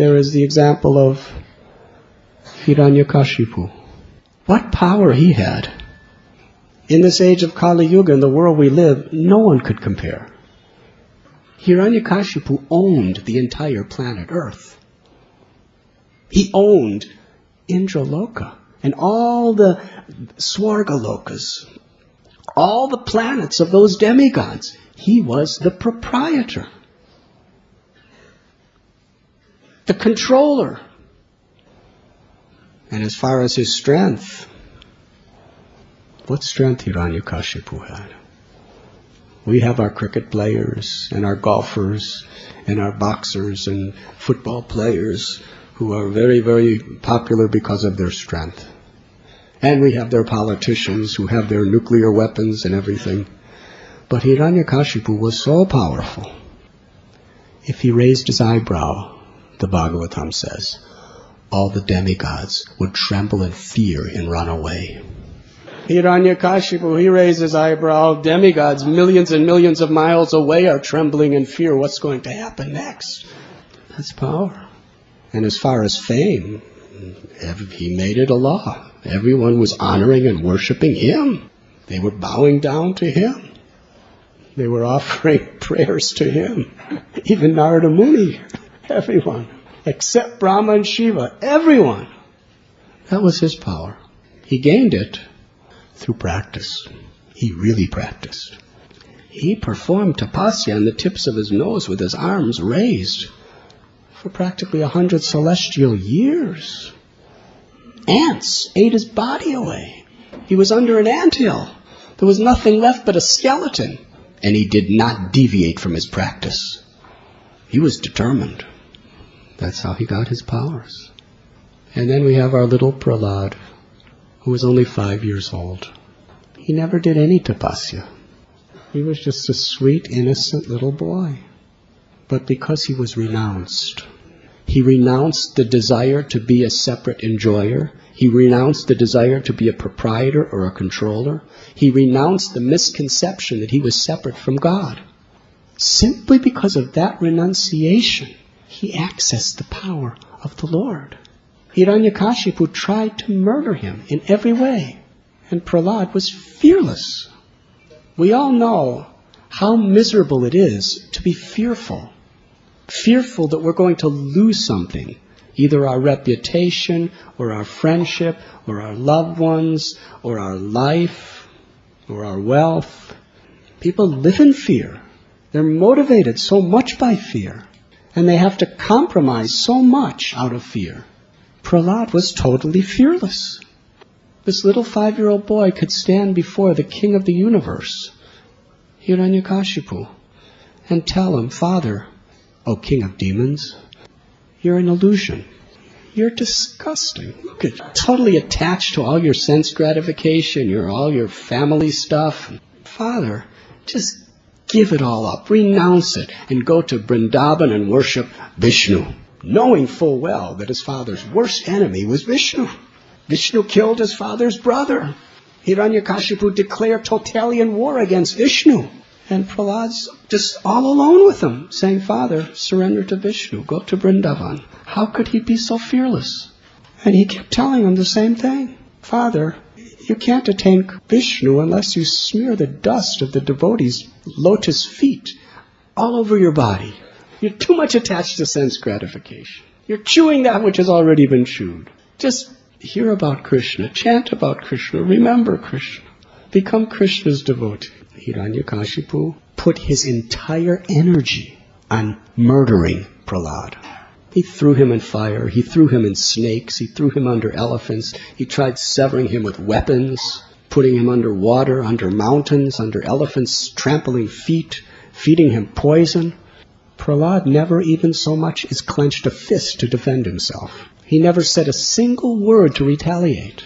there is the example of Hiranyakashipu. What power he had. In this age of Kali Yuga, in the world we live, no one could compare. Hiranyakashipu owned the entire planet Earth. He owned Indraloka and all the Swargalokas, all the planets of those demigods. He was the proprietor, the controller. And as far as his strength, what strength Hiranyakashipu had? We have our cricket players and our golfers and our boxers and football players who are very, very popular because of their strength. And we have their politicians who have their nuclear weapons and everything. But Hiranyakashipu was so powerful. If he raised his eyebrow, the Bhagavatam says, all the demigods would tremble in fear and run away. Hiranyakashipu, he raised his eyebrow. Demigods millions and millions of miles away are trembling in fear. What's going to happen next? That's power. And as far as fame, he made it a law. Everyone was honoring and worshiping him. They were bowing down to him. They were offering prayers to him. Even Narada Muni, everyone, except Brahma and Shiva, everyone. That was his power. He gained it through practice. He really practiced. He performed tapasya on the tips of his nose with his arms raised for practically a hundred celestial years. Ants ate his body away. He was under an anthill. There was nothing left but a skeleton. And he did not deviate from his practice. He was determined. That's how he got his powers. And then we have our little Prahlad, who was only five years old. He never did any tapasya. He was just a sweet, innocent little boy. But because he was renounced, he renounced the desire to be a separate enjoyer. He renounced the desire to be a proprietor or a controller. He renounced the misconception that he was separate from God. Simply because of that renunciation, he accessed the power of the Lord. Hiranyakashipu tried to murder him in every way, and Prahlad was fearless. We all know how miserable it is to be fearful fearful that we're going to lose something, either our reputation or our friendship or our loved ones or our life or our wealth. People live in fear. They're motivated so much by fear. And they have to compromise so much out of fear. Prahlad was totally fearless. This little five-year-old boy could stand before the king of the universe, Hiranyakashipu, and tell him, Father, O king of demons, you're an illusion. You're disgusting. Look at you—totally attached to all your sense gratification, your all your family stuff. Father, just give it all up, renounce it, and go to Vrindavan and worship Vishnu, knowing full well that his father's worst enemy was Vishnu. Vishnu killed his father's brother. Hiranyakashipu declared totalitarian war against Vishnu. And Prahlad's just all alone with him, saying, Father, surrender to Vishnu, go to Vrindavan. How could he be so fearless? And he kept telling him the same thing. Father, you can't attain Vishnu unless you smear the dust of the devotee's lotus feet all over your body. You're too much attached to sense gratification. You're chewing that which has already been chewed. Just hear about Krishna, chant about Krishna, remember Krishna, become Krishna's devotee. Hiranyakashipu put his entire energy on murdering Prahlad. He threw him in fire, he threw him in snakes, he threw him under elephants, he tried severing him with weapons, putting him under water, under mountains, under elephants' trampling feet, feeding him poison. Prahlad never even so much as clenched a fist to defend himself. He never said a single word to retaliate.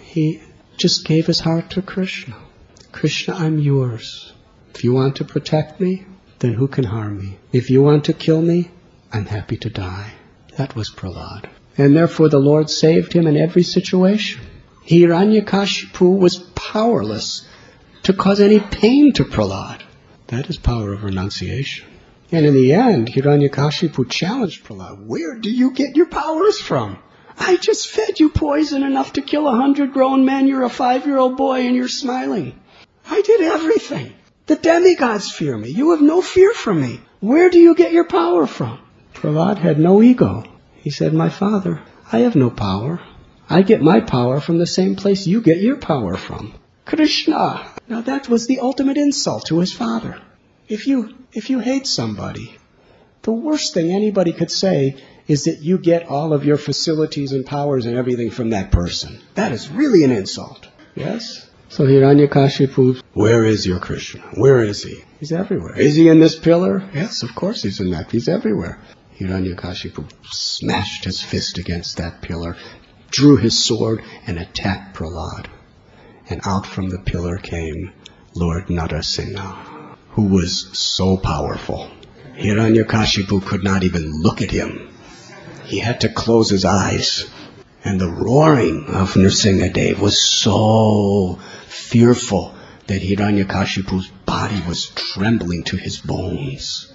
He just gave his heart to Krishna. Krishna, I'm yours. If you want to protect me, then who can harm me? If you want to kill me, I'm happy to die. That was Prahlad. And therefore the Lord saved him in every situation. Hiranyakashipu was powerless to cause any pain to Prahlad. That is power of renunciation. And in the end, Hiranyakashipu challenged Prahlad, where do you get your powers from? I just fed you poison enough to kill a hundred grown men. You're a five-year-old boy and you're smiling. I did everything. The demigods fear me. You have no fear for me. Where do you get your power from? Prahlad had no ego. He said, my father, I have no power. I get my power from the same place you get your power from. Krishna. Now that was the ultimate insult to his father. If you, if you hate somebody, the worst thing anybody could say is that you get all of your facilities and powers and everything from that person. That is really an insult. Yes? So Hiranyakashipu, where is your Krishna? Where is he? He's everywhere. Is he in this pillar? Yes, of course he's in that. He's everywhere. Hiranyakashipu smashed his fist against that pillar, drew his sword, and attacked Prahlad. And out from the pillar came Lord Narasimha, who was so powerful. Hiranyakashipu could not even look at him. He had to close his eyes. And the roaring of Nrsingadev was so fearful that Hiranyakashipu's body was trembling to his bones.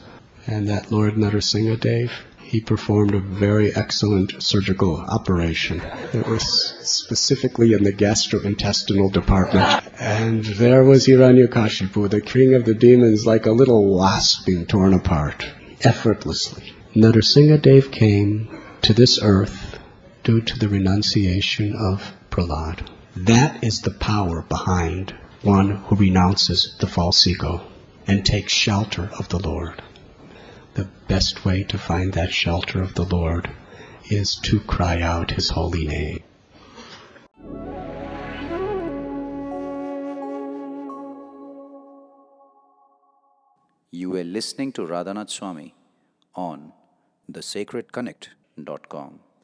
And that Lord Nrsingadev, he performed a very excellent surgical operation. It was specifically in the gastrointestinal department. And there was Hiranyakashipu, the king of the demons, like a little wasp being torn apart, effortlessly. Nrsingadev came to this earth due to the renunciation of Prahlad. That is the power behind one who renounces the false ego and takes shelter of the Lord. The best way to find that shelter of the Lord is to cry out His holy name. You were listening to Radhanath Swami on thesacredconnect.com.